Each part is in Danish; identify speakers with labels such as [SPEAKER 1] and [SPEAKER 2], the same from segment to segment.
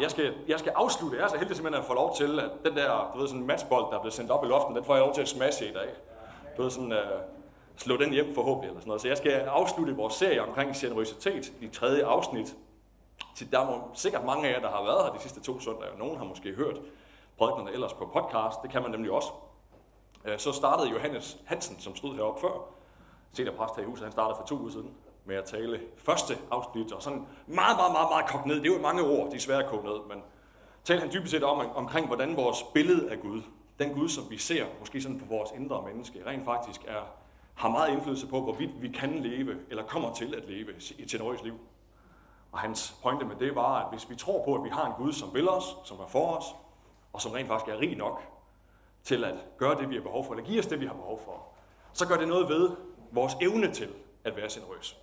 [SPEAKER 1] Jeg skal, jeg skal afslutte. Jeg er så heldig simpelthen at få lov til, at den der, du ved, sådan en matchbold, der er blevet sendt op i loften, den får jeg lov til at smashe i dag. Du ved, sådan, uh, slå den hjem forhåbentlig eller sådan noget. Så jeg skal afslutte vores serie omkring generøsitet i tredje afsnit. Til der er sikkert mange af jer, der har været her de sidste to søndage. Nogen har måske hørt prædiknerne ellers på podcast. Det kan man nemlig også. Øh, så startede Johannes Hansen, som stod heroppe før, præst her i huset, han startede for to uger siden med at tale første afsnit, og sådan meget, meget, meget, meget kogt ned. Det er jo mange ord, de er svære at koge ned, men taler han dybest set om, omkring, hvordan vores billede af Gud, den Gud, som vi ser, måske sådan på vores indre menneske, rent faktisk er, har meget indflydelse på, hvorvidt vi kan leve, eller kommer til at leve i et generøst liv. Og hans pointe med det var, at hvis vi tror på, at vi har en Gud, som vil os, som er for os, og som rent faktisk er rig nok til at gøre det, vi har behov for, eller give os det, vi har behov for, så gør det noget ved vores evne til at være generøs.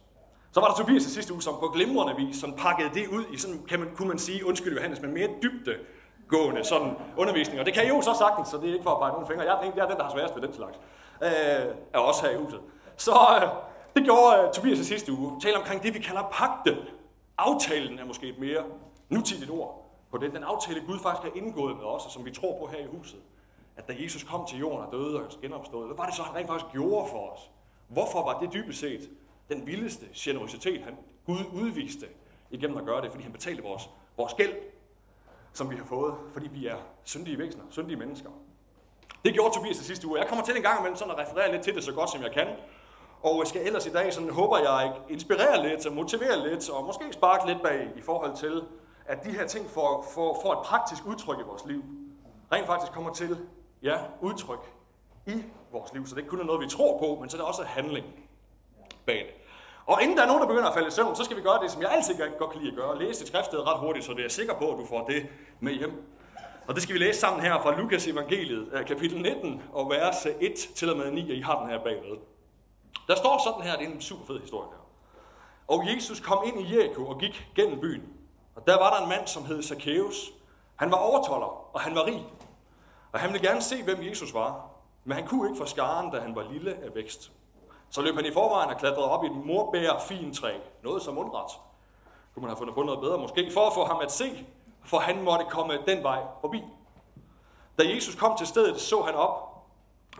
[SPEAKER 1] Så var der Tobias i sidste uge, som på glimrende vis sådan pakkede det ud i sådan, kan man, kunne man sige, undskyld Johannes, men mere dybdegående sådan undervisning. Og det kan I jo så sagtens, så det er ikke for at pege nogen fingre. Jeg er den, jeg er den der har sværest ved den slags. Øh, er også her i huset. Så øh, det gjorde øh, Tobias i sidste uge. Tale omkring det, vi kalder pakten. Aftalen er måske et mere nutidigt ord på det. Den aftale, Gud faktisk har indgået med os, og som vi tror på her i huset. At da Jesus kom til jorden og døde og genopstod, hvad var det så, han rent faktisk gjorde for os? Hvorfor var det dybest set den vildeste generositet, han Gud udviste igennem at gøre det, fordi han betalte vores, vores gæld, som vi har fået, fordi vi er syndige væsener, syndige mennesker. Det gjorde Tobias sidste uge. Jeg kommer til en gang imellem sådan at referere lidt til det så godt, som jeg kan. Og jeg skal ellers i dag, sådan håber jeg, inspirere lidt og motivere lidt, og måske sparke lidt bag i forhold til, at de her ting får, får, får et praktisk udtryk i vores liv. Rent faktisk kommer til, ja, udtryk i vores liv. Så det ikke kun er noget, vi tror på, men så er det også handling bag det. Og inden der er nogen, der begynder at falde i søvn, så skal vi gøre det, som jeg altid godt kan lide at gøre. Læse et skriftsted ret hurtigt, så det er sikker på, at du får det med hjem. Og det skal vi læse sammen her fra Lukas evangeliet, øh, kapitel 19, og vers øh, 1 til og med 9, og I har den her bagved. Der står sådan her, det er en super fed historie her. Og Jesus kom ind i Jericho og gik gennem byen. Og der var der en mand, som hed Zacchaeus. Han var overtoller, og han var rig. Og han ville gerne se, hvem Jesus var. Men han kunne ikke få skaren, da han var lille af vækst. Så løb han i forvejen og klatrede op i et morbær fin træ. Noget som undret. Kunne man have fundet på noget bedre måske, for at få ham at se, for han måtte komme den vej forbi. Da Jesus kom til stedet, så han op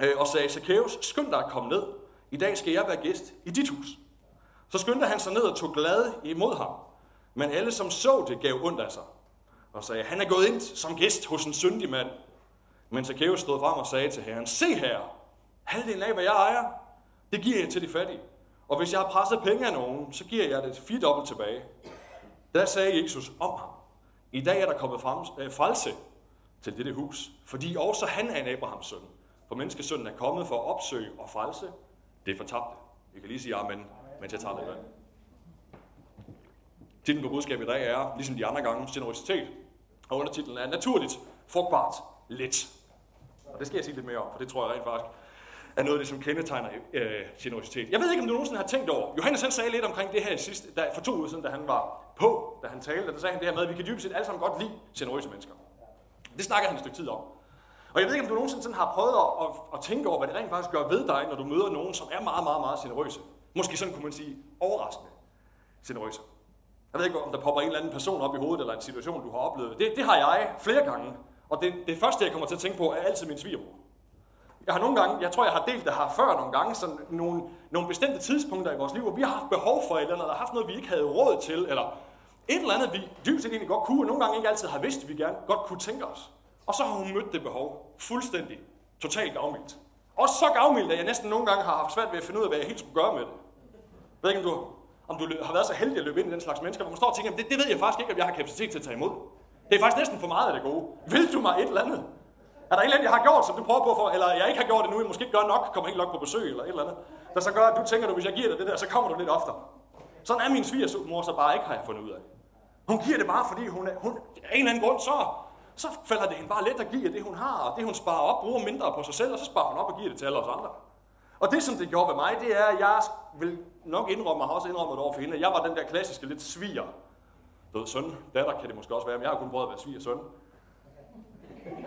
[SPEAKER 1] øh, og sagde, Zacchaeus, skynd dig at komme ned. I dag skal jeg være gæst i dit hus. Så skyndte han sig ned og tog glad imod ham. Men alle, som så det, gav ondt af sig. Og sagde, han er gået ind som gæst hos en syndig mand. Men Zacchaeus stod frem og sagde til herren, se her, halvdelen af, hvad jeg ejer, det giver jeg til de fattige. Og hvis jeg har presset penge af nogen, så giver jeg det fire dobbelt tilbage. Der sagde Jesus om ham. I dag er der kommet frem, øh, frelse til dette hus, fordi også han er en Abrahams søn. For menneskesønnen er kommet for at opsøge og frelse det fortabte. Vi kan lige sige amen, mens jeg tager lidt vand. Titlen på budskabet i dag er, ligesom de andre gange, generositet. Og undertitlen er naturligt, frugtbart, let. Og det skal jeg sige lidt mere om, for det tror jeg rent faktisk er noget af det, som kendetegner øh, generositet. Jeg ved ikke, om du nogensinde har tænkt over. Johannes han sagde lidt omkring det her sidste, da, for to uger siden, da han var på, da han talte, der sagde han det her med, at vi kan dybest set alle sammen godt lide generøse mennesker. Det snakker han et stykke tid om. Og jeg ved ikke, om du nogensinde sådan har prøvet at, at, at tænke over, hvad det rent faktisk gør ved dig, når du møder nogen, som er meget, meget, meget generøse. Måske sådan kunne man sige overraskende generøse. Jeg ved ikke, om der popper en eller anden person op i hovedet, eller en situation, du har oplevet. Det, det har jeg flere gange. Og det, det første, jeg kommer til at tænke på, er altid min svigermor. Jeg har nogle gange, jeg tror, jeg har delt det her før nogle gange, sådan nogle, nogle bestemte tidspunkter i vores liv, hvor vi har haft behov for et eller andet, eller haft noget, vi ikke havde råd til, eller et eller andet, vi dybest set egentlig godt kunne, og nogle gange ikke altid har vidst, at vi gerne godt kunne tænke os. Og så har hun mødt det behov fuldstændig, totalt gavmildt. Også så gavmildt, at jeg næsten nogle gange har haft svært ved at finde ud af, hvad jeg helt skulle gøre med det. Jeg ved ikke, om du, om du har været så heldig at løbe ind i den slags mennesker, hvor man står og tænker, det, det ved jeg faktisk ikke, om jeg har kapacitet til at tage imod. Det er faktisk næsten for meget af det gode. Vil du mig et eller andet? Er der et eller andet, jeg har gjort, som du prøver på for, eller jeg ikke har gjort det nu, jeg måske ikke gør nok, kommer helt nok på besøg, eller et eller andet, der så gør, at du tænker, at hvis jeg giver dig det der, så kommer du lidt oftere. Sådan er min svigermor så bare ikke, har jeg fundet ud af. Hun giver det bare, fordi hun, er, hun af en eller anden grund, så, så falder det hende bare let at give det, hun har, og det, hun sparer op, bruger mindre på sig selv, og så sparer hun op og giver det til alle os andre. Og det, som det gjorde ved mig, det er, at jeg vil nok indrømme, og har også indrømmet over for hende, at jeg var den der klassiske lidt sviger. Du ved, søn, datter kan det måske også være, men jeg har kun prøvet at være sviger søn.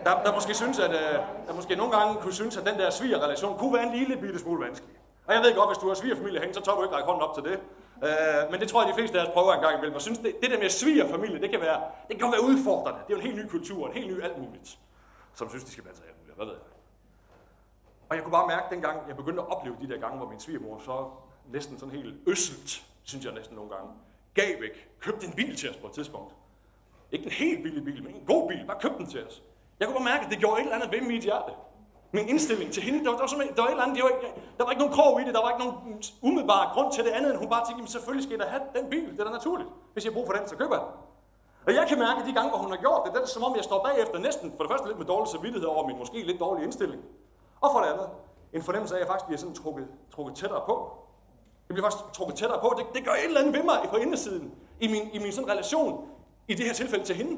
[SPEAKER 1] Der, der, måske synes, at, øh, der måske nogle gange kunne synes, at den der svigerrelation kunne være en lille bitte smule vanskelig. Og jeg ved godt, hvis du har svigerfamilie hænge, så tør du ikke række hånden op til det. Øh, men det tror jeg, de fleste af os prøver en gang imellem. Og synes, det, det der med svigerfamilie, det kan være, det kan være udfordrende. Det er jo en helt ny kultur, en helt ny alt muligt. Som synes, de skal være til alt muligt. Hvad ved jeg? Og jeg kunne bare mærke dengang, jeg begyndte at opleve de der gange, hvor min svigermor så næsten sådan helt øsselt, synes jeg næsten nogle gange, gav væk, købte en bil til os på et tidspunkt. Ikke en helt billig bil, men en god bil, bare købte den til os. Jeg kunne bare mærke, at det gjorde et eller andet ved mit hjerte. Min indstilling til hende, der var, der var, der var et eller andet, det var, ikke, der var ikke nogen krog i det, der var ikke nogen umiddelbar grund til det andet, end hun bare tænkte, selvfølgelig skal jeg da have den bil, det er da naturligt. Hvis jeg har brug for den, så køber jeg den. Og jeg kan mærke, at de gange, hvor hun har gjort det, det er som om, jeg står bagefter næsten for det første lidt med dårlig samvittighed over min måske lidt dårlige indstilling. Og for det andet, en fornemmelse af, at jeg faktisk bliver sådan trukket, trukket tættere på. Jeg bliver faktisk trukket tættere på. Det, det gør et eller andet ved mig på indersiden, i min, i min sådan relation, i det her tilfælde til hende,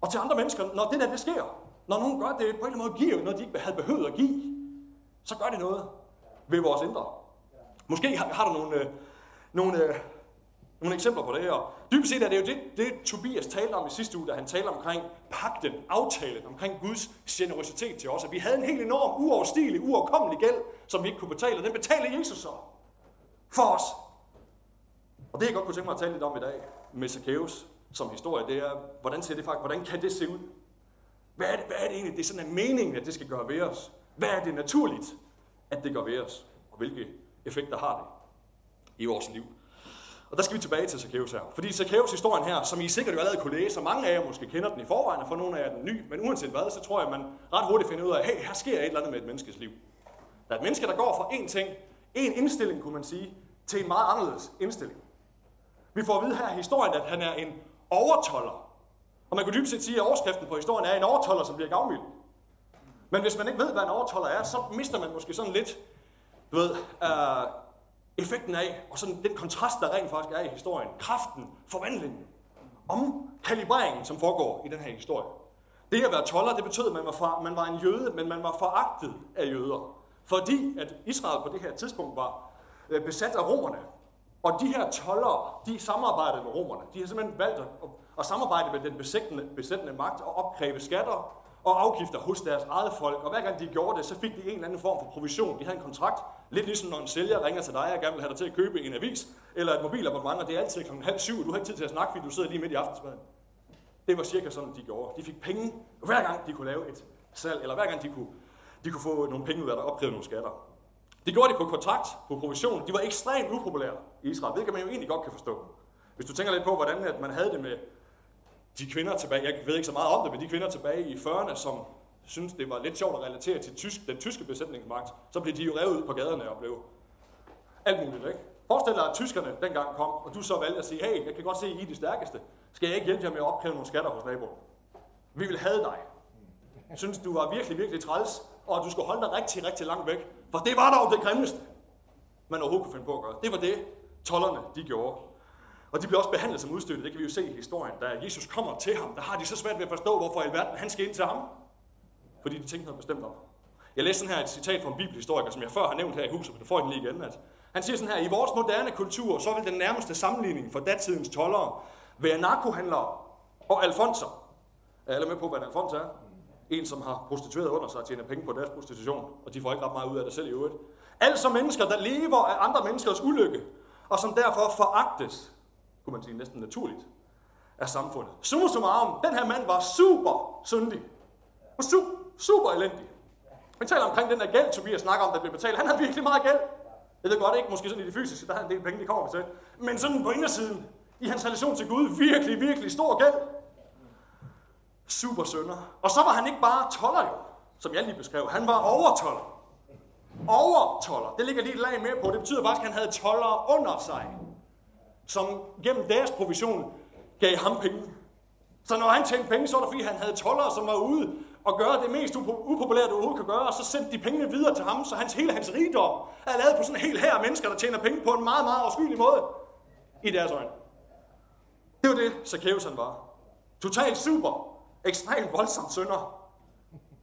[SPEAKER 1] og til andre mennesker, når det der det sker. Når nogen gør det på en eller anden måde giver, når de ikke havde behøvet at give, så gør det noget ved vores indre. Måske har, har du nogle, øh, nogle, øh, nogle eksempler på det her. Dybest set er det jo det, det, Tobias talte om i sidste uge, da han talte omkring pakten, aftalen, omkring Guds generositet til os. At vi havde en helt enorm, uoverstigelig, uoverkommelig gæld, som vi ikke kunne betale, og den betaler Jesus så for os. Og det jeg godt kunne tænke mig at tale lidt om i dag med Zacchaeus som historie, det er, hvordan, ser det faktisk, hvordan kan det se ud? Hvad er, det, hvad er det egentlig, det er sådan en mening, at det skal gøre ved os? Hvad er det naturligt, at det gør ved os? Og hvilke effekter har det i vores liv? Og der skal vi tilbage til Zacchaeus her. Fordi Zacchaeus historien her, som I sikkert jo allerede kunne læse, og mange af jer måske kender den i forvejen, og for nogle af jer er den ny, men uanset hvad, så tror jeg, at man ret hurtigt finder ud af, hey, her sker et eller andet med et menneskes liv. Der er et menneske, der går fra én ting, én indstilling, kunne man sige, til en meget anderledes indstilling. Vi får at vide her i historien, at han er en overtoller. Og man kunne dybest set sige, at overskriften på historien er en overtoller, som bliver gavmild. Men hvis man ikke ved, hvad en overtoller er, så mister man måske sådan lidt, du ved, uh, effekten af, og sådan den kontrast, der rent faktisk er i historien. Kraften, forvandlingen, omkalibreringen, som foregår i den her historie. Det at være toller, det betød, at man var, fra, man var en jøde, men man var foragtet af jøder. Fordi at Israel på det her tidspunkt var øh, besat af romerne. Og de her toller, de samarbejdede med romerne. De har simpelthen valgt at, at samarbejde med den besættende, besættende magt og opkræve skatter og afgifter hos deres eget folk. Og hver gang de gjorde det, så fik de en eller anden form for provision. De havde en kontrakt, lidt ligesom når en sælger ringer til dig og gerne vil have dig til at købe en avis eller et mobilabonnement, og det er altid klokken halv syv, og du har ikke tid til at snakke, fordi du sidder lige midt i aftensmaden. Det var cirka sådan, de gjorde. De fik penge, hver gang de kunne lave et salg, eller hver gang de kunne, de kunne få nogle penge ud af at opkræve nogle skatter. Det gjorde de på kontrakt, på provision. De var ekstremt upopulære i Israel. Det kan man jo egentlig godt kan forstå. Hvis du tænker lidt på, hvordan at man havde det med de kvinder tilbage, jeg ved ikke så meget om det, men de kvinder tilbage i 40'erne, som synes det var lidt sjovt at relatere til tysk, den tyske besætningsmagt, så blev de jo revet ud på gaderne og blev alt muligt, ikke? Forestil dig, at tyskerne dengang kom, og du så valgte at sige, hey, jeg kan godt se, at I er de stærkeste. Skal jeg ikke hjælpe jer med at opkræve nogle skatter hos naboen? Vi vil have dig. Synes, du var virkelig, virkelig træls, og at du skulle holde dig rigtig, rigtig langt væk. For det var dog det grimmeste, man overhovedet kunne finde på at gøre. Det var det, tollerne de gjorde. Og de blev også behandlet som udstødte, det kan vi jo se i historien. Da Jesus kommer til ham, der har de så svært ved at forstå, hvorfor i alverden han skal ind til ham. Fordi de tænkte noget bestemt om. Jeg læste sådan her et citat fra en bibelhistoriker, som jeg før har nævnt her i huset, men det får jeg den lige igen. At han siger sådan her, i vores moderne kultur, så vil den nærmeste sammenligning for datidens tollere være narkohandlere og alfonser. Er alle med på, hvad en alfons er? En, som har prostitueret under sig og tjener penge på deres prostitution, og de får ikke ret meget ud af det selv i øvrigt. Altså mennesker, der lever af andre menneskers ulykke, og som derfor foragtes kunne man sige næsten naturligt, af samfundet. Summa summarum, den her mand var super syndig. Og su- super elendig. Vi taler omkring den der gæld, Tobias snakker om, der bliver betalt. Han havde virkelig meget gæld. Jeg ved godt ikke, måske sådan i det fysiske, der har en del penge, de kommer til. Men sådan på indersiden, i hans relation til Gud, virkelig, virkelig stor gæld. Super sønder. Og så var han ikke bare toller jo, som jeg lige beskrev. Han var overtoller. Overtoller. Det ligger lige et lag mere på. Det betyder faktisk, at han havde toller under sig som gennem deres provision gav ham penge. Så når han tjente penge, så var det fordi, han havde toller, som var ude og gøre det mest upopulære, du overhovedet kan gøre, og så sendte de pengene videre til ham, så hans, hele hans rigdom er lavet på sådan en hel her mennesker, der tjener penge på en meget, meget afskyelig måde i deres øjne. Det var det, Zacchaeus han var. Totalt super, ekstremt voldsom sønder,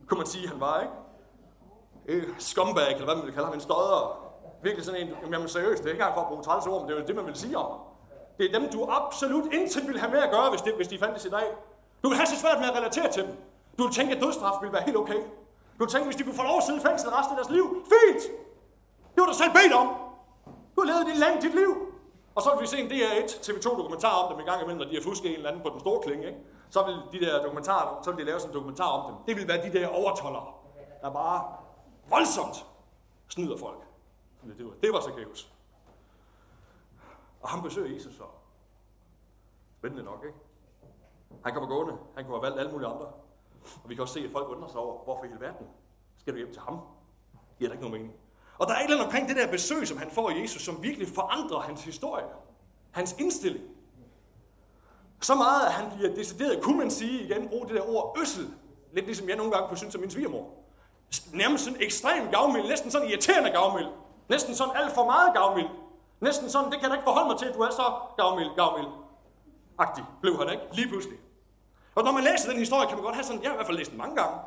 [SPEAKER 1] kunne man sige, han var, ikke? Øh, scumbag, eller hvad man vil kalde ham, en stodder. Virkelig sådan en, jamen seriøst, det er ikke engang for at bruge træls ord, men det er jo det, man vil sige om det er dem, du absolut intet vil have med at gøre, hvis, de, hvis de fandtes i dag. Du vil have så svært med at relatere til dem. Du vil tænke, at dødstraf ville være helt okay. Du vil tænke, hvis de kunne få lov at sidde i fængsel resten af deres liv. Fint! Det var du selv bedt om. Du har levet dit land, dit liv. Og så vil vi se en DR1 TV2 dokumentar om dem en gang imellem, når de har fusket en eller anden på den store klinge. Ikke? Så vil de der dokumentarer, så vil de lave sådan en dokumentar om dem. Det vil være de der overtollere, der bare voldsomt snyder folk. Det var, det var Zacchaeus. Og han besøger Jesus så. Spændende nok, ikke? Han kommer gående. Han kunne have valgt alle mulige andre. Og vi kan også se, at folk undrer sig over, hvorfor i hele verden skal du hjem til ham? Det giver da ikke nogen mening. Og der er et eller andet omkring det der besøg, som han får af Jesus, som virkelig forandrer hans historie. Hans indstilling. Så meget, at han bliver decideret, kunne man sige igen, bruge det der ord øssel. Lidt ligesom jeg nogle gange kunne synes som min svigermor. Nærmest sådan ekstrem gavmild, næsten sådan irriterende gavmild. Næsten sådan alt for meget gavmild. Næsten sådan, det kan jeg da ikke forholde mig til, at du er så gavmild, gavmild. Agtig blev han ikke, lige pludselig. Og når man læser den historie, kan man godt have sådan, jeg har i hvert fald læst den mange gange,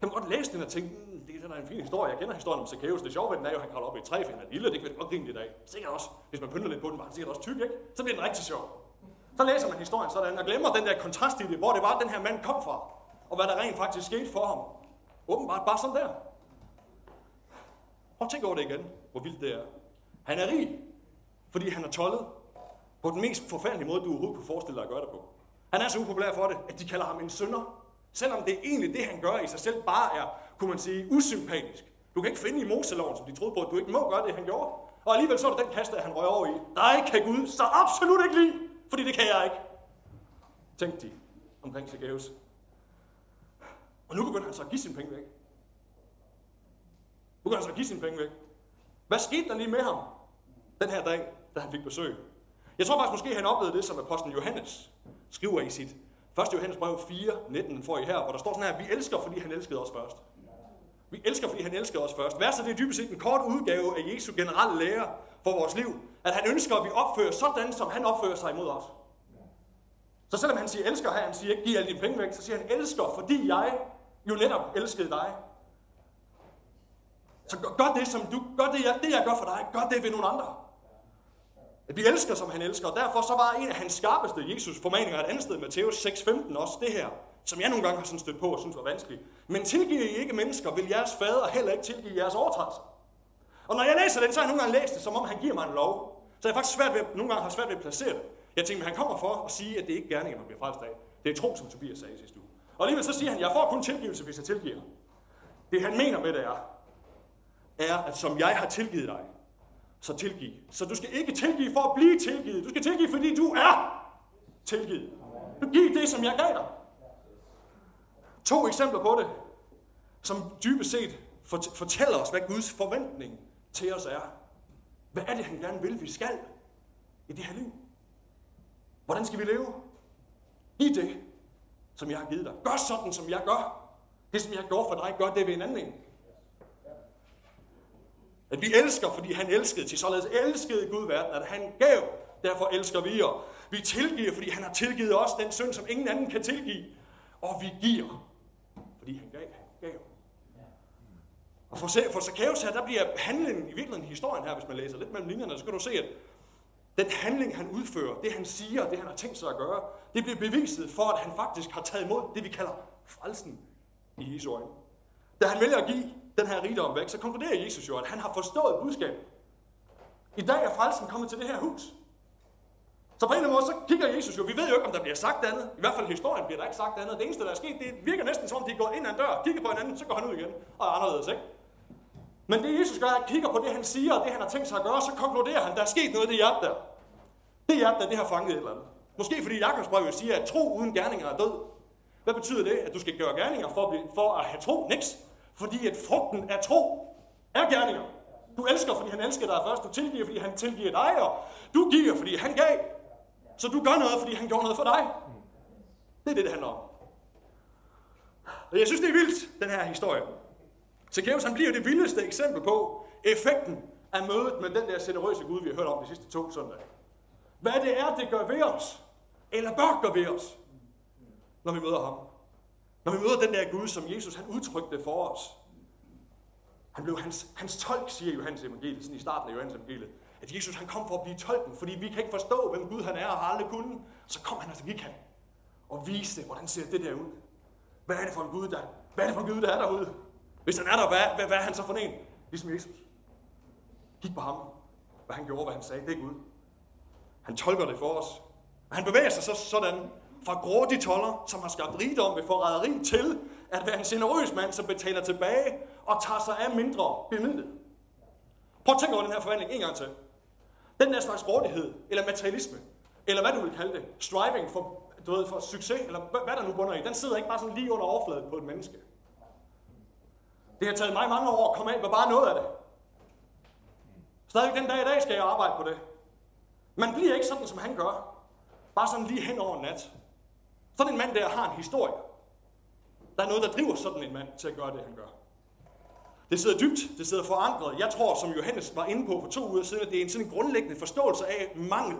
[SPEAKER 1] kan man godt læse den og tænke, mm, det er da en fin historie. Jeg kender historien om Zacchaeus. Det sjove ved den er jo, at han kravler op i et træ, for han er lille, det kan vi godt grine i dag. Sikkert også, hvis man pynter lidt på den, var han sikkert også tyk, ikke? Så bliver den rigtig sjov. Så læser man historien sådan, og glemmer den der kontrast i det, hvor det var, den her mand kom fra, og hvad der rent faktisk skete for ham. Åbenbart bare sådan der. Og tænk over det igen, hvor vildt det er. Han er rig, fordi han er tollet på den mest forfærdelige måde, du overhovedet kunne forestille dig at gøre det på. Han er så upopulær for det, at de kalder ham en synder. Selvom det egentlig det, han gør i sig selv, bare er, kunne man sige, usympatisk. Du kan ikke finde i Moseloven, som de troede på, at du ikke må gøre det, han gjorde. Og alligevel så er det den kaste, han røg over i. Dig kan Gud så absolut ikke lide, fordi det kan jeg ikke. Tænkte de omkring Zacchaeus. Og nu begynder han så at give sine penge væk. Nu begynder han så at give sine penge væk. Hvad skete der lige med ham den her dag, da han fik besøg? Jeg tror faktisk måske, han oplevede det, som apostlen Johannes skriver i sit 1. Johannes brev 4, 19 får I her, hvor der står sådan her, vi elsker, fordi han elskede os først. Vi elsker, fordi han elskede os først. Verset det er dybest set en kort udgave af Jesu generelle lære for vores liv. At han ønsker, at vi opfører sådan, som han opfører sig imod os. Så selvom han siger elsker her, han siger ikke giv alle dine penge væk, så siger han elsker, fordi jeg jo netop elskede dig. Så gør det, som du, gør det, jeg, det jeg gør for dig, gør det ved nogle andre. At vi elsker, som han elsker. Og derfor så var en af hans skarpeste Jesus formaninger et andet sted, Matthæus 6:15 også det her, som jeg nogle gange har sådan stødt på og synes var vanskelig. Men tilgiver I ikke mennesker, vil jeres fader heller ikke tilgive jeres overtrædelser. Og når jeg læser den, så har jeg nogle gange læst det, som om han giver mig en lov. Så jeg faktisk svært ved, nogle gange har svært ved at placere det. Jeg tænker, han kommer for at sige, at det ikke er gerninger, man bliver frelst af. Det er tro, som Tobias sagde sidste uge. Og alligevel så siger han, jeg får kun tilgivelse, hvis jeg tilgiver. Det han mener med det er, er, at som jeg har tilgivet dig, så tilgiv. Så du skal ikke tilgive for at blive tilgivet. Du skal tilgive, fordi du er tilgivet. Du giv det, som jeg gav dig. To eksempler på det, som dybest set fortæller os, hvad Guds forventning til os er. Hvad er det, han gerne vil, vi skal i det her liv? Hvordan skal vi leve? I det, som jeg har givet dig. Gør sådan, som jeg gør. Det, som jeg gør for dig, gør det ved en anden. At vi elsker, fordi han elskede til således elskede Gud verden, at han gav, derfor elsker vi. Og vi tilgiver, fordi han har tilgivet os den synd, som ingen anden kan tilgive. Og vi giver, fordi han gav. gav. Og for, for Zacchaeus her, der bliver handlingen i virkeligheden historien her, hvis man læser lidt mellem linjerne, så kan du se, at den handling, han udfører, det han siger, det han har tænkt sig at gøre, det bliver beviset for, at han faktisk har taget imod det, vi kalder frelsen i Jesu øjne. Da han vælger at give den her rigdom væk, så konkluderer Jesus jo, at han har forstået budskabet. I dag er frelsen kommet til det her hus. Så på en eller anden måde, så kigger Jesus jo, vi ved jo ikke, om der bliver sagt andet. I hvert fald i historien bliver der ikke sagt andet. Det eneste, der er sket, det virker næsten som om, de er gået ind ad en dør, kigger på hinanden, så går han ud igen, og er anderledes, ikke? Men det Jesus gør, er at kigger på det, han siger, og det, han har tænkt sig at gøre, så konkluderer han, der er sket noget i det hjerte der. Det hjerte der, det har fanget et eller andet. Måske fordi Jakobsbrevet siger, at tro uden gerninger er død. Hvad betyder det? At du skal gøre gerninger for at, blive, for at have tro? Niks. Fordi at frugten af tro er gerninger. Du elsker, fordi han elsker dig først. Du tilgiver, fordi han tilgiver dig. Og du giver, fordi han gav. Så du gør noget, fordi han gjorde noget for dig. Det er det, det handler om. Og jeg synes, det er vildt, den her historie. Zacchaeus, han bliver det vildeste eksempel på effekten af mødet med den der generøse Gud, vi har hørt om de sidste to søndage. Hvad det er, det gør ved os, eller bør gøre ved os, når vi møder ham. Når vi møder den der Gud, som Jesus han udtrykte for os. Han blev hans, hans tolk, siger Johannes evangeliet, sådan i starten af Johannes evangeliet. At Jesus han kom for at blive tolken, fordi vi kan ikke forstå, hvem Gud han er og har aldrig kunnet. Så kom han, og så gik han og viste, hvordan ser det der ud. Hvad er det for en Gud, der, hvad er det for en Gud, der er derude? Hvis han er der, hvad, hvad, hvad er han så for en? Ligesom Jesus. Gik på ham. Hvad han gjorde, hvad han sagde. Det er Gud. Han tolker det for os. Han bevæger sig så sådan fra grådige toller, som har skabt rigdom ved forræderi, til at være en generøs mand, som betaler tilbage og tager sig af mindre bemidlet. Prøv at tænke over den her forvandling en gang til. Den der slags rådighed, eller materialisme, eller hvad du vil kalde det, striving for, du ved, for succes, eller hvad der nu bunder i, den sidder ikke bare sådan lige under overfladen på et menneske. Det har taget mig mange år at komme af med bare noget af det. Stadig den dag i dag skal jeg arbejde på det. Man bliver ikke sådan, som han gør. Bare sådan lige hen over nat. Sådan en mand der har en historie. Der er noget, der driver sådan en mand til at gøre det, han gør. Det sidder dybt, det sidder forankret. Jeg tror, som Johannes var inde på for to uger siden, at det er en sådan en grundlæggende forståelse af mangel.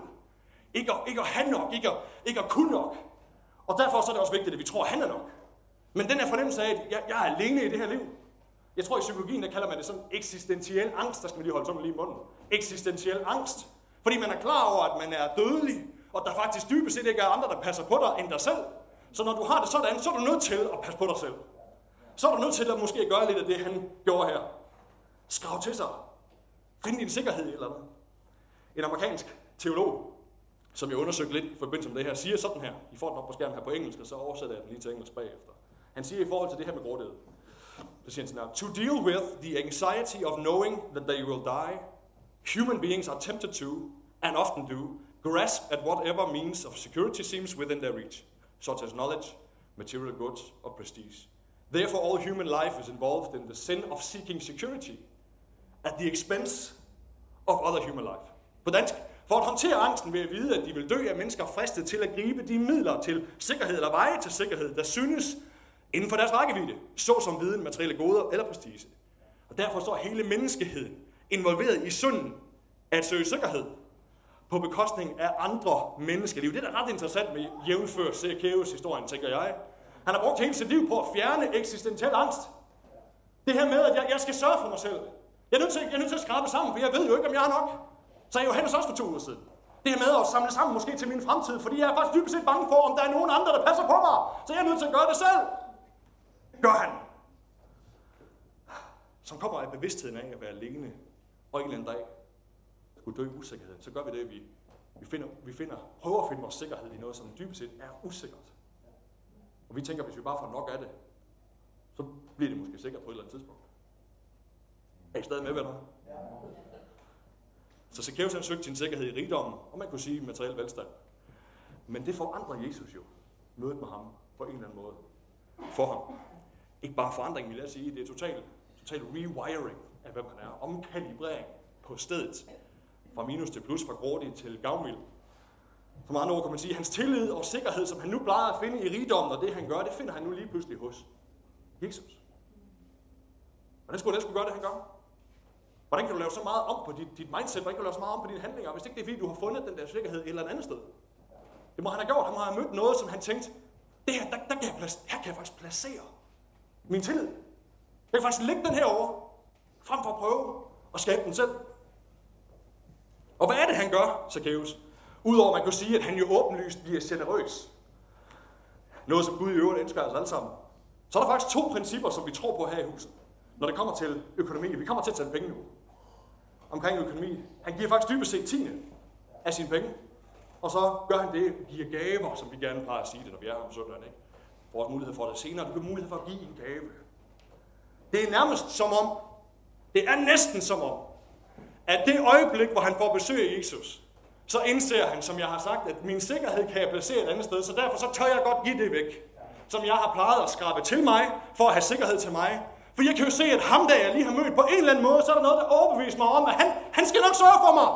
[SPEAKER 1] Ikke at, ikke at have nok, ikke at, ikke at kunne nok. Og derfor så er det også vigtigt, at vi tror, at han er nok. Men den her fornemmelse af, at jeg, jeg er alene i det her liv. Jeg tror i psykologien, der kalder man det sådan eksistentiel angst. Der skal man lige holde sådan lige i munden. Eksistentiel angst. Fordi man er klar over, at man er dødelig, og der faktisk dybest set ikke er andre, der passer på dig end dig selv. Så når du har det sådan, så er du nødt til at passe på dig selv. Så er du nødt til at måske gøre lidt af det, han gjorde her. Skrav til sig. Find din sikkerhed i eller andet. En amerikansk teolog, som jeg undersøgte lidt i forbindelse med det her, siger sådan her. I får den op på skærmen her på engelsk, og så oversætter jeg den lige til engelsk bagefter. Han siger i forhold til det her med grådighed. Så siger han sådan her. To deal with the anxiety of knowing that they will die, human beings are tempted to, and often do, grasp at whatever means of security seems within their reach, such as knowledge, material goods, or prestige. Therefore, all human life is involved in the sin of seeking security at the expense of other human life. På dansk, for at håndtere angsten ved at vide, at de vil dø, er mennesker fristet til at gribe de midler til sikkerhed eller veje til sikkerhed, der synes inden for deres rækkevidde, såsom viden, materielle goder eller prestige. Og derfor står hele menneskeheden involveret i synden at søge sikkerhed på bekostning af andre menneskeliv. Det er da ret interessant med jævnfør Zacchaeus historien, tænker jeg. Han har brugt hele sit liv på at fjerne eksistentiel angst. Det her med, at jeg, jeg skal sørge for mig selv. Jeg er, nødt til, jeg er nødt til at skrabe sammen, for jeg ved jo ikke, om jeg har nok. Så er Johannes også for to uger siden. Det her med at samle sammen måske til min fremtid, fordi jeg er faktisk dybest set bange for, om der er nogen andre, der passer på mig. Så jeg er nødt til at gøre det selv. Gør han. Som kommer af bevidstheden af at være alene, og en eller anden dag kunne dø i usikkerheden, så gør vi det, vi, vi, finder, vi finder, prøver at finde vores sikkerhed i noget, som dybest set er usikkert. Og vi tænker, hvis vi bare får nok af det, så bliver det måske sikkert på et eller andet tidspunkt. Er I stadig med, venner? Ja. Så Zacchaeus han søgte sin sikkerhed i rigdommen, og man kunne sige materiel velstand. Men det forandrer Jesus jo, mødet med ham, på en eller anden måde. For ham. Ikke bare forandring, vil jeg sige, det er total, total rewiring af, hvem han er. Omkalibrering på stedet. Fra minus til plus, fra grådig til gavmild. Som andre ord kan man sige, hans tillid og sikkerhed, som han nu plejer at finde i rigdommen, og det han gør, det finder han nu lige pludselig hos Jesus. Hvordan skulle han skulle gøre det, han gør? Hvordan kan du lave så meget om på dit, dit mindset? Hvordan kan du lave så meget om på dine handlinger, hvis ikke det er fordi, du har fundet den der sikkerhed et eller andet sted? Det må han have gjort. Han må have mødt noget, som han tænkte, det her, der, der kan jeg, placere, her kan jeg faktisk placere min tillid. Jeg kan faktisk lægge den her over, frem for at prøve at skabe den selv. Og hvad er det, han gør, Zacchaeus? Udover at man kan sige, at han jo åbenlyst bliver generøs. Noget, som Gud i øvrigt ønsker os alle sammen. Så er der faktisk to principper, som vi tror på her i huset, når det kommer til økonomi. Vi kommer til at tage penge nu. Omkring økonomi. Han giver faktisk dybest set tiende af sine penge. Og så gør han det, giver gaver, som vi gerne plejer at sige det, når vi er her om søndagen. Ikke? Får også mulighed for det senere. Du får mulighed for at give en gave. Det er nærmest som om, det er næsten som om, at det øjeblik, hvor han får besøg af Jesus, så indser han, som jeg har sagt, at min sikkerhed kan jeg placere et andet sted, så derfor så tør jeg godt give det væk, som jeg har plejet at skrabe til mig, for at have sikkerhed til mig. For jeg kan jo se, at ham, der jeg lige har mødt, på en eller anden måde, så er der noget, der overbeviser mig om, at han, han skal nok sørge for mig.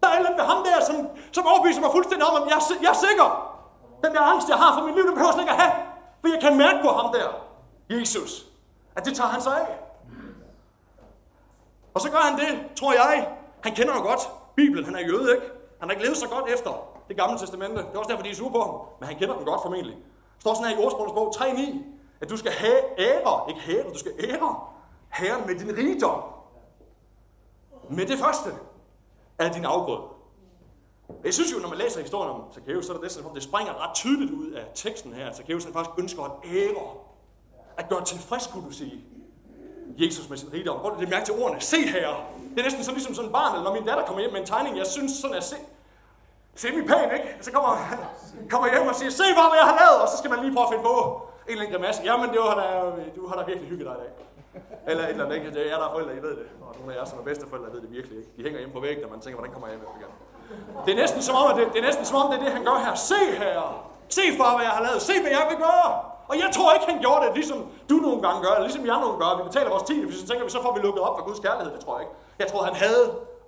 [SPEAKER 1] Der er et eller andet ham der, som, som overbeviser mig fuldstændig om, at jeg, jeg er sikker. Den der angst, jeg har for mit liv, den behøver jeg ikke at have. For jeg kan mærke på ham der, Jesus, at det tager han sig af. Og så gør han det, tror jeg. Han kender jo godt Bibelen, han er jøde, ikke? Han har ikke levet så godt efter det gamle testamente. Det er også derfor, de er sure på ham. Men han kender den godt formentlig. Der står sådan her i ordsprogens bog 3.9, at du skal have ære, ikke hære, du skal ære Herren med din rigdom. Med det første af din afgrød. Jeg synes jo, når man læser historien om Zacchaeus, så er det næsten, det springer ret tydeligt ud af teksten her, at Zacchaeus han faktisk ønsker at ære. At gøre tilfreds, kunne du sige. Jesus med sin rigdom. Prøv at mærke til ordene. Se her. Det er næsten sådan ligesom sådan en barn, eller når min datter kommer hjem med en tegning, jeg synes sådan at se. semi-pæn, ikke? Så kommer, kommer hjem og siger, se bare, hvad jeg har lavet, og så skal man lige prøve at finde på en eller anden grimasse. Jamen, det var da, du har da virkelig hygget dig i dag. Eller et eller andet, ikke? Det er der forældre, I ved det. Og nogle af jer, som er bedsteforældre, ved det virkelig ikke. De hænger hjemme på væggen, og man tænker, hvordan kommer jeg hjem igen? Det er næsten som om, at det, det er næsten som om, det er det, han gør her. Se her! Se far, hvad jeg har lavet. Se, hvad jeg vil gøre. Og jeg tror ikke, han gjorde det, ligesom du nogle gange gør, eller ligesom jeg nogle gange gør. Vi betaler vores tid, hvis så tænker vi, så får vi lukket op for Guds kærlighed. Det tror jeg ikke. Jeg tror, han havde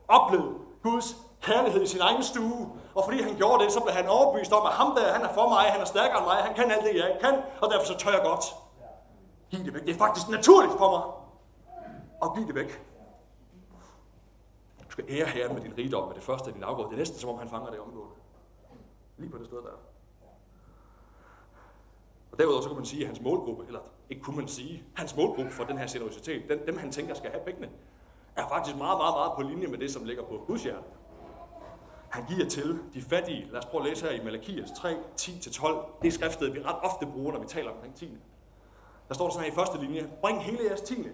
[SPEAKER 1] oplevet Guds kærlighed i sin egen stue. Og fordi han gjorde det, så blev han overbevist om, at ham der, han er for mig, han er stærkere end mig, han kan alt det, jeg ikke kan, og derfor så tør jeg godt. give det væk. Det er faktisk naturligt for mig. Og give det væk. Du skal ære herren med din rigdom, med det første af din afgrød. Det er næsten som om han fanger det omgående. Lige på det sted der. Derudover så kunne man sige, at hans målgruppe, eller ikke kunne man sige, hans målgruppe for den her generositet, den, dem han tænker skal have pengene, er faktisk meget, meget, meget på linje med det, som ligger på Guds hjerte. Han giver til de fattige. Lad os prøve at læse her i Malakias 3, 10-12. Det er skriftet, vi ret ofte bruger, når vi taler omkring 10. Der står sådan her i første linje. Bring hele jeres tiende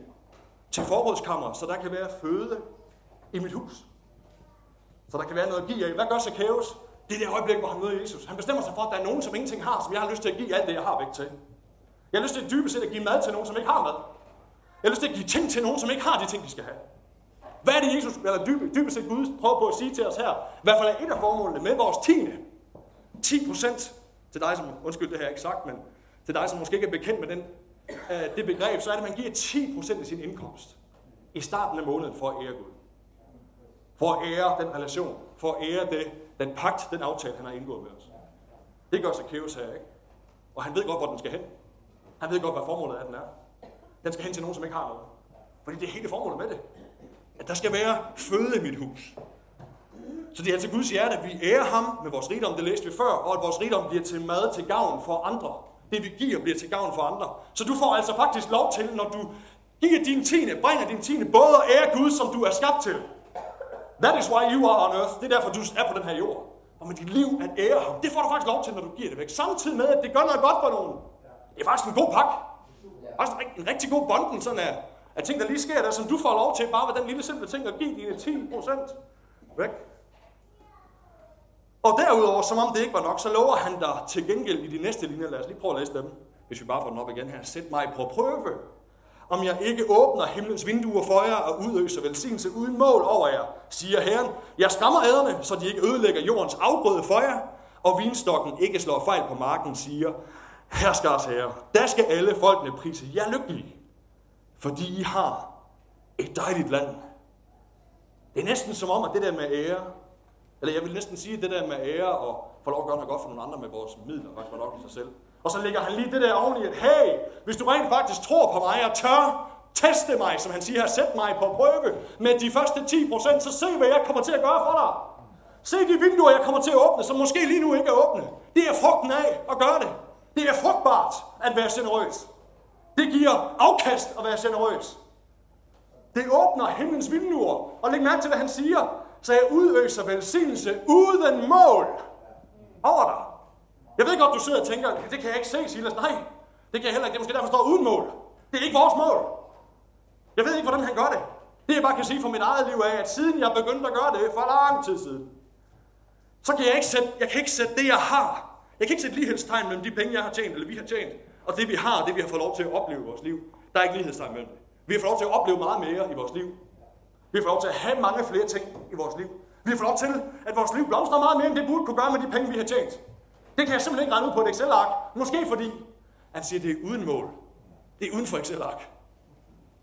[SPEAKER 1] til forrådskammer, så der kan være føde i mit hus. Så der kan være noget at give af. Hvad gør Zacchaeus? Det er det øjeblik, hvor han møder Jesus. Han bestemmer sig for, at der er nogen, som ingenting har, som jeg har lyst til at give alt det, jeg har væk til. Jeg har lyst til dybest set at give mad til nogen, som ikke har mad. Jeg har lyst til at give ting til nogen, som ikke har de ting, de skal have. Hvad er det, Jesus, eller dybest, dybest set Gud prøver på at sige til os her? I hvert fald er et af formålene med vores tiende. 10 procent til dig, som, undskyld, det her ikke sagt, men til dig, som måske ikke er bekendt med den, øh, det begreb, så er det, at man giver 10 procent af sin indkomst i starten af måneden for at ære Gud. For at ære den relation. For at ære det, den pagt, den aftale, han har indgået med os. Det gør Zacchaeus her, ikke? Og han ved godt, hvor den skal hen. Han ved godt, hvad formålet af den er. Den skal hen til nogen, som ikke har noget. Fordi det er hele formålet med det. At der skal være føde i mit hus. Så det er altså Guds hjerte, at vi ærer ham med vores rigdom, det læste vi før, og at vores rigdom bliver til mad til gavn for andre. Det vi giver bliver til gavn for andre. Så du får altså faktisk lov til, når du giver din tiende, bringer din tiende, både at ære Gud, som du er skabt til. That is why you are on earth. Det er derfor, du er på den her jord. Og med dit liv at ære ham. Det får du faktisk lov til, når du giver det væk. Samtidig med, at det gør noget godt for nogen. Det er faktisk en god pakke. Faktisk en rigtig god bonden, sådan er, af ting, der lige sker der, som du får lov til, bare ved den lille simple ting, at give dine 10 procent væk. Og derudover, som om det ikke var nok, så lover han dig til gengæld i de næste linjer, lad os lige prøve at læse dem, hvis vi bare får den op igen her. Sæt mig på prøve, om jeg ikke åbner himlens vinduer for jer og udøser velsignelse uden mål over jer, siger Herren. Jeg skammer æderne, så de ikke ødelægger jordens afgrøde for jer, og vinstokken ikke slår fejl på marken, siger Herskars herre, der skal alle folkene prise jer lykkelige, fordi I har et dejligt land. Det er næsten som om, at det der med ære, eller jeg vil næsten sige, at det der med ære og få lov at gøre noget godt for nogle andre med vores midler, faktisk var nok i sig selv. Og så lægger han lige det der oveni, at hey, hvis du rent faktisk tror på mig og tør teste mig, som han siger her, sæt mig på prøve med de første 10%, så se, hvad jeg kommer til at gøre for dig. Se de vinduer, jeg kommer til at åbne, som måske lige nu ikke er åbne. Det er frugten af at gøre det. Det er frugtbart at være generøs. Det giver afkast at være generøs. Det åbner himlens vinduer. Og læg mærke til, hvad han siger. Så jeg udøser velsignelse uden mål over dig. Jeg ved godt, du sidder og tænker, det kan jeg ikke se, Silas. Nej, det kan jeg heller ikke. Det er måske derfor, står uden mål. Det er ikke vores mål. Jeg ved ikke, hvordan han gør det. Det jeg bare kan sige fra mit eget liv er, at siden jeg begyndte at gøre det for lang tid siden, så kan jeg ikke sætte, jeg kan ikke sætte det, jeg har. Jeg kan ikke sætte lighedstegn mellem de penge, jeg har tjent, eller vi har tjent, og det vi har, og det vi har fået lov til at opleve i vores liv. Der er ikke lighedstegn mellem det. Vi har fået lov til at opleve meget mere i vores liv. Vi har fået lov til at have mange flere ting i vores liv. Vi har fået lov til, at vores liv blomstrer meget mere, end det burde kunne gøre med de penge, vi har tjent. Det kan jeg simpelthen ikke regne ud på et Excel-ark. Måske fordi, han siger, det er uden mål. Det er uden for Excel-ark.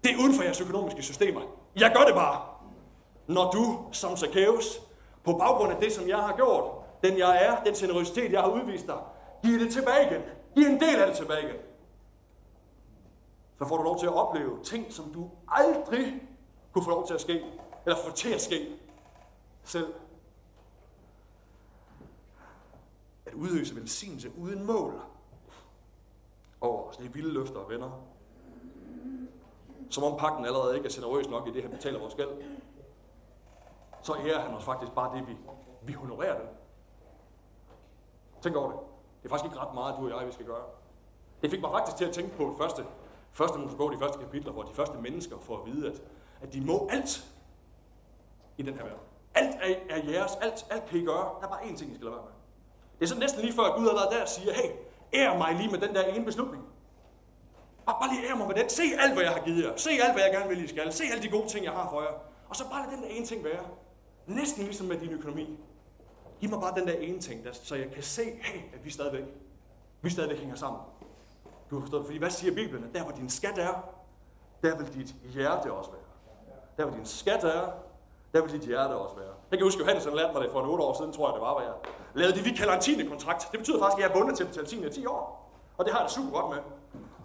[SPEAKER 1] Det er uden for jeres økonomiske systemer. Jeg gør det bare. Når du, som Zacchaeus, på baggrund af det, som jeg har gjort, den jeg er, den generøsitet, jeg har udvist dig, giver det tilbage igen. Giv en del af det tilbage igen. Så får du lov til at opleve ting, som du aldrig kunne få lov til at ske, eller få til at ske selv. At udøse velsignelse uden mål over os. Det er vilde løfter og venner. Som om pakken allerede ikke er generøs nok i det, han betaler vores gæld. Så ærer han os faktisk bare det, vi, vi honorerer det. Tænk over det. Det er faktisk ikke ret meget, du og jeg, vi skal gøre. Det fik mig faktisk til at tænke på det første, første Mosebog, de første kapitler, hvor de første mennesker får at vide, at, at de må alt i den her verden. Alt er, er jeres, alt, alt kan I gøre. Der er bare én ting, I skal lade være med. Det er sådan næsten lige før, at Gud allerede der siger, hey, ær mig lige med den der ene beslutning. Bare, bare lige ær mig med den. Se alt, hvad jeg har givet jer. Se alt, hvad jeg gerne vil, I skal. Se alle de gode ting, jeg har for jer. Og så bare lad den der ene ting være. Næsten ligesom med din økonomi. Giv mig bare den der ene ting, der, så jeg kan se, hey, at vi stadigvæk, vi stadigvæk hænger sammen. Du har forstået Fordi hvad siger Bibelen? Der hvor din skat er, der vil dit hjerte også være. Der hvor din skat er, der vil dit hjerte også være. Jeg kan huske, Johannes han lærte mig det for en 8 år siden, tror jeg det var, hvad jeg lavede det, vi kalder en tiende kontrakt. Det betyder faktisk, at jeg er bundet til at betale 10 i 10 år. Og det har jeg det super godt med.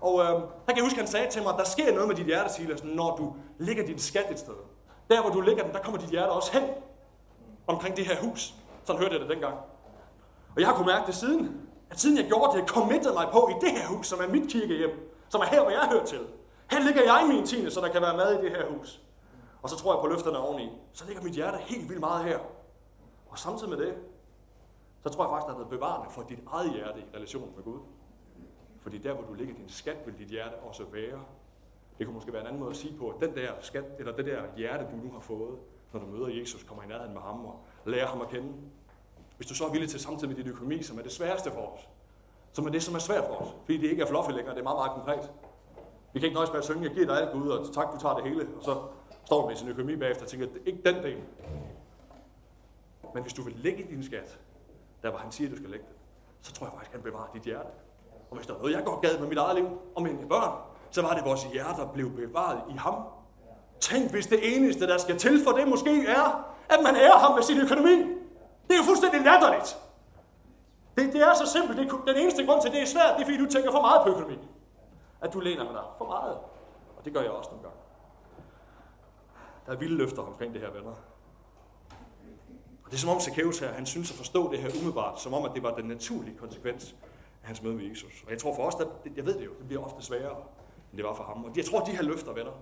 [SPEAKER 1] Og øh, jeg kan huske, han sagde til mig, at der sker noget med dit hjerte, Silas, når du ligger din skat et sted. Der, hvor du ligger den, der kommer dit hjerte også hen. Omkring det her hus. Sådan hørte jeg det dengang. Og jeg har kunnet mærke det siden. At siden jeg gjorde det, jeg committede mig på i det her hus, som er mit kirkehjem. Som er her, hvor jeg hører til. Her ligger jeg i min tiende, så der kan være mad i det her hus. Og så tror jeg på løfterne oveni. Så ligger mit hjerte helt vildt meget her. Og samtidig med det, så tror jeg faktisk, at det er bevarende for dit eget hjerte i relationen med Gud. Fordi der, hvor du ligger din skat, vil dit hjerte også være. Det kunne måske være en anden måde at sige på, at den der skat, eller det der hjerte, du nu har fået, når du møder Jesus, kommer i nærheden med ham og lærer ham at kende. Hvis du så er villig til samtidig med din økonomi, som er det sværeste for os, som er det, som er svært for os, fordi det ikke er fluffy længere, det er meget, meget konkret. Vi kan ikke nøjes med at synge, jeg giver dig alt Gud, og tak, du tager det hele, og så står med sin økonomi bagefter og tænker, det er ikke den del. Men hvis du vil lægge din skat, der hvor han siger, at du skal lægge det, så tror jeg faktisk, at han bevarer dit hjerte. Og hvis der er noget, jeg går gad med mit eget liv og mine børn, så var det, vores hjerter blev bevaret i ham. Tænk, hvis det eneste, der skal til for det måske er, at man ærer ham med sin økonomi. Det er jo fuldstændig latterligt. Det, det er så simpelt. Det, den eneste grund til, at det er svært, det er, fordi du tænker for meget på økonomi. At du læner dig for meget. Og det gør jeg også nogle gange. Der er vilde løfter omkring det her, venner. Og det er som om Zacchaeus her, han synes at forstå det her umiddelbart, som om at det var den naturlige konsekvens af hans møde med Jesus. Og jeg tror for os, at jeg ved det jo, det bliver ofte sværere, end det var for ham. Og jeg tror, at de her løfter, venner,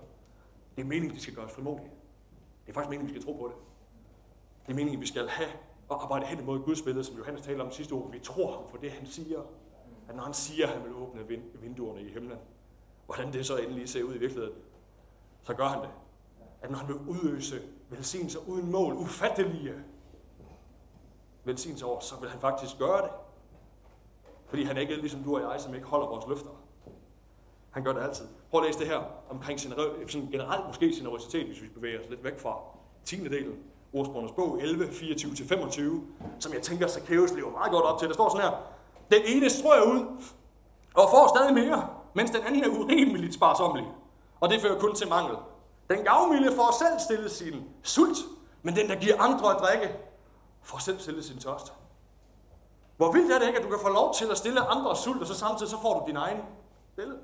[SPEAKER 1] det er meningen, de skal gøre os frimodige. Det er faktisk meningen, vi skal tro på det. Det er meningen, vi skal have og arbejde hen imod Guds billede, som Johannes taler om sidste uge. Vi tror ham for det, han siger. At når han siger, at han vil åbne vinduerne i himlen, hvordan det så endelig ser ud i virkeligheden, så gør han det. At når han vil udøse velsignelser uden mål, ufattelige velsignelser over, så vil han faktisk gøre det. Fordi han er ikke ligesom du og jeg, som ikke holder vores løfter. Han gør det altid. Prøv at læse det her omkring sådan generelt måske generositet, hvis vi bevæger os lidt væk fra tiende delen. Ordsprogenes bog 11, 24-25, som jeg tænker, Zacchaeus lever meget godt op til. Der står sådan her, den ene strøger ud og får stadig mere, mens den anden er urimeligt sparsomlig. Og det fører kun til mangel. Den gavmilde får selv stillet sin sult, men den, der giver andre at drikke, får selv stillet sin tørst. Hvor vildt er det ikke, at du kan få lov til at stille andre sult, og så samtidig så får du din egen stille?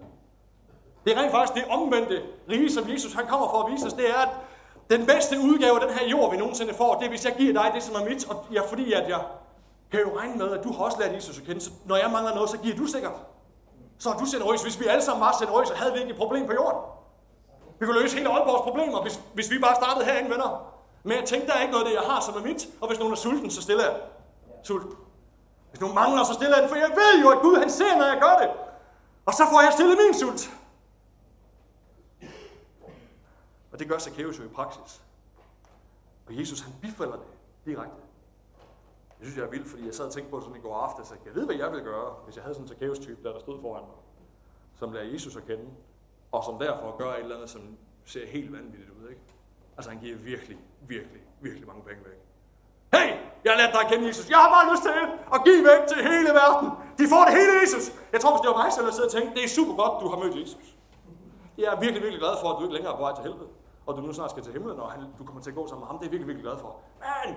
[SPEAKER 1] Det er rent faktisk det omvendte rige, som Jesus han kommer for at vise os, det er, at den bedste udgave af den her jord, vi nogensinde får, det er, hvis jeg giver dig det, som er mit, og ja, fordi at jeg kan jo regne med, at du har også lært Jesus at kende, så når jeg mangler noget, så giver du sikkert. Så er du generøs. Hvis vi alle sammen var generøse, havde vi ikke et problem på jorden. Vi kunne løse hele Aalborgs problemer, hvis, hvis vi bare startede herinde, venner. Men jeg tænkte, der er ikke noget af det, jeg har, som er mit. Og hvis nogen er sulten, så stiller jeg sult. Hvis nogen mangler, så stiller jeg den, for jeg ved jo, at Gud han ser, når jeg gør det. Og så får jeg stillet min sult. Og det gør Zacchaeus jo i praksis. Og Jesus han bifalder det direkte. Det synes jeg er vildt, fordi jeg sad og tænkte på det sådan i går aftes, at jeg ved, hvad jeg ville gøre, hvis jeg havde sådan en Zacchaeus-type, der, der stod foran mig, som lærer Jesus at kende, og som derfor gør et eller andet, som ser helt vanvittigt ud. Ikke? Altså han giver virkelig, virkelig, virkelig mange penge væk. Hey, jeg har lært dig at kende Jesus. Jeg har bare lyst til at give væk til hele verden. De får det hele, Jesus. Jeg tror, hvis det var mig, selv, der sidder og tænke, det er super godt, du har mødt Jesus. Jeg er virkelig, virkelig glad for, at du ikke længere er på vej til helvede og du nu snart skal til himlen, og han, du kommer til at gå sammen med ham. Det er jeg virkelig, virkelig glad for. Men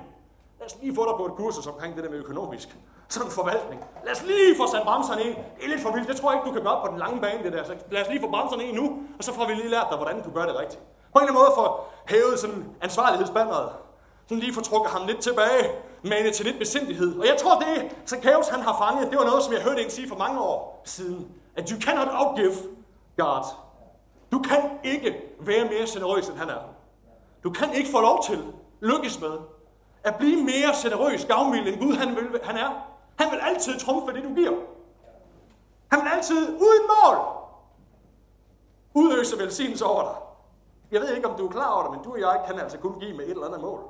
[SPEAKER 1] lad os lige få dig på et kursus omkring det der med økonomisk sådan forvaltning. Lad os lige få sat bremserne ind. Det er lidt for vildt. Det tror jeg ikke, du kan gøre på den lange bane, det der. Så lad os lige få bremserne ind nu, og så får vi lige lært dig, hvordan du gør det rigtigt. På en eller anden måde få hævet sådan ansvarlighedsbanderet. Sådan lige få trukket ham lidt tilbage, mane til lidt besindighed. Og jeg tror, det så Kaos han har fanget, det var noget, som jeg hørte en sige for mange år siden. At you cannot outgive God. Du kan ikke være mere generøs, end han er. Du kan ikke få lov til, lykkes med, at blive mere generøs, gavmild, end Gud han, vil, han er. Han vil altid trumfe det, du giver. Han vil altid, uden mål, udøse velsignelse over dig. Jeg ved ikke, om du er klar over det, men du og jeg kan altså kun give med et eller andet mål.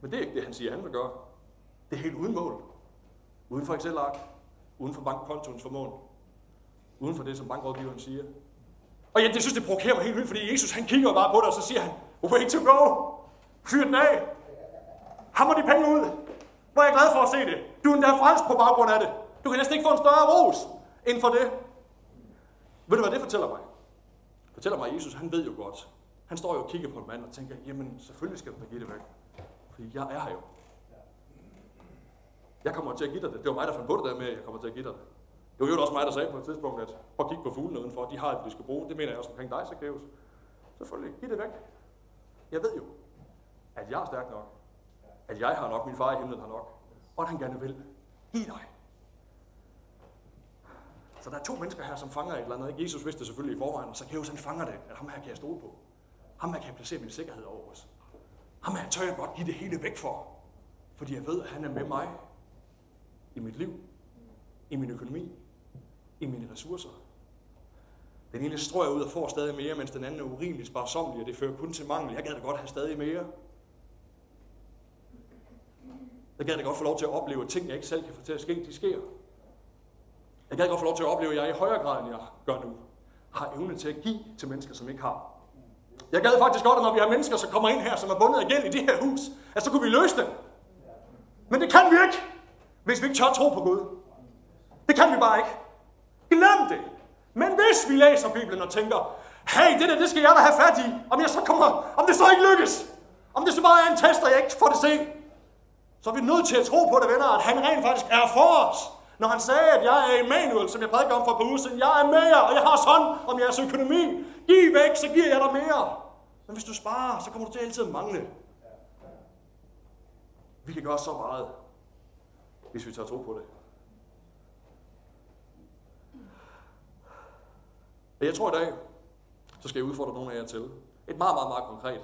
[SPEAKER 1] Men det er ikke det, han siger, han vil gøre. Det er helt uden mål. Uden for Excel-ark. Uden for bankkontoens formål. Uden for det, som bankrådgiveren siger. Og ja, det synes, det provokerer mig helt vildt, fordi Jesus han kigger bare på det, og så siger han, way to go! Fyr den af! Hammer de penge ud! Hvor er jeg glad for at se det. Du er endda fransk på baggrund af det. Du kan næsten ikke få en større ros end for det. Ved du, hvad det fortæller mig? Det fortæller mig, at Jesus han ved jo godt. Han står jo og kigger på en mand og tænker, jamen selvfølgelig skal du da give det væk. Fordi jeg er her jo. Jeg kommer til at give dig det. Det var mig, der fandt på det der med, at jeg kommer til at give dig det. Det var jo også mig, der sagde på et tidspunkt, at prøv at kigge på fuglene udenfor. De har et, vi skal bruge. Det mener jeg også omkring dig, Zacchaeus. Selvfølgelig, giv det væk. Jeg ved jo, at jeg er stærk nok. At jeg har nok, min far i himlen har nok. Og at han gerne vil. i dig. Så der er to mennesker her, som fanger et eller andet. Jesus vidste det selvfølgelig i forvejen, og Zacchaeus han fanger det, at ham her kan jeg stole på. Ham her kan jeg placere min sikkerhed over os. Ham her tør jeg godt give det hele væk for. Fordi jeg ved, at han er med mig i mit liv, i min økonomi, i mine ressourcer. Den ene strøger ud og får stadig mere, mens den anden er urimelig sparsomlig, og det fører kun til mangel. Jeg gad da godt have stadig mere. Jeg gad da godt få lov til at opleve, at ting, jeg ikke selv kan få til at ske, de sker. Jeg gad godt få lov til at opleve, at jeg i højere grad, end jeg gør nu, har evne til at give til mennesker, som ikke har. Jeg gad faktisk godt, at når vi har mennesker, som kommer ind her, som er bundet af gæld i det her hus, at så kunne vi løse det. Men det kan vi ikke, hvis vi ikke tør tro på Gud. Det kan vi bare ikke. Glem det. Men hvis vi læser Bibelen og tænker, hey, det der, det skal jeg da have fat i, om jeg så kommer, om det så ikke lykkes, om det så bare er en test, og jeg ikke får det se, så er vi nødt til at tro på det, venner, at han rent faktisk er for os. Når han sagde, at jeg er Emanuel, som jeg prædikede om for et par uger siden, jeg er med jer, og jeg har sådan om jeres økonomi. Giv væk, så giver jeg dig mere. Men hvis du sparer, så kommer du til altid at mangle. Vi kan gøre så meget, hvis vi tager tro på det. Jeg tror i dag, så skal jeg udfordre nogle af jer til et meget, meget, meget konkret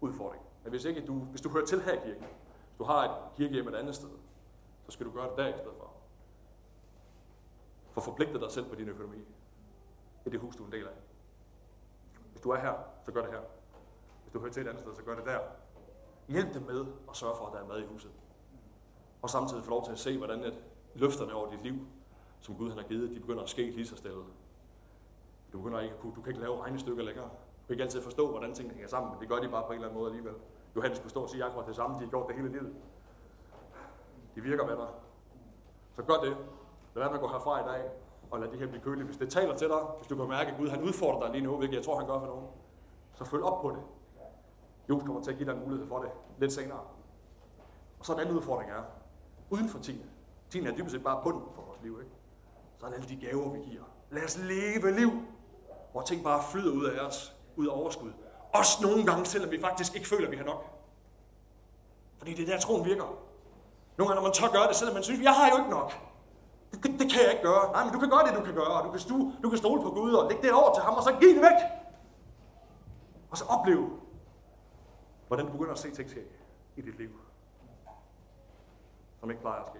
[SPEAKER 1] udfordring. Men hvis, ikke du, hvis du hører til her i kirken, du har et kirkehjem et andet sted, så skal du gøre det der i stedet for. For forpligte dig selv på din økonomi. i det hus, du er en del af. Hvis du er her, så gør det her. Hvis du hører til et andet sted, så gør det der. Hjælp dem med at sørge for, at der er mad i huset. Og samtidig få lov til at se, hvordan at løfterne over dit liv, som Gud han har givet, de begynder at ske lige så stille. Du, begynder ikke at kunne, du kan ikke lave regnestykker længere. Du kan ikke altid forstå, hvordan tingene hænger sammen, men det gør de bare på en eller anden måde alligevel. Johannes kunne stå og sige akkurat det samme, de har gjort det hele livet. De virker med dig. Så gør det. Lad være med at gå herfra i dag, og lad det her blive køligt. Hvis det taler til dig, hvis du kan mærke, at Gud han udfordrer dig lige nu, hvilket jeg tror, han gør for nogen, så følg op på det. Jo kommer til at give dig en mulighed for det lidt senere. Og så en anden udfordring er, uden for tiden. Tiden er dybest set bare bunden for vores liv, ikke? Så er alle de gaver, vi giver. Lad os leve liv, hvor ting bare flyder ud af os, ud af overskud. Også nogle gange, selvom vi faktisk ikke føler, at vi har nok. Fordi det er der, troen virker. Nogle gange, når man tør gøre det, selvom man synes, jeg har jo ikke nok. Det, det, det kan jeg ikke gøre. Nej, men du kan gøre det, du kan gøre. Du kan, stu, du kan stole på Gud og lægge det over til ham, og så give det væk. Og så opleve, hvordan du begynder at se ting ske i dit liv, som ikke plejer at ske.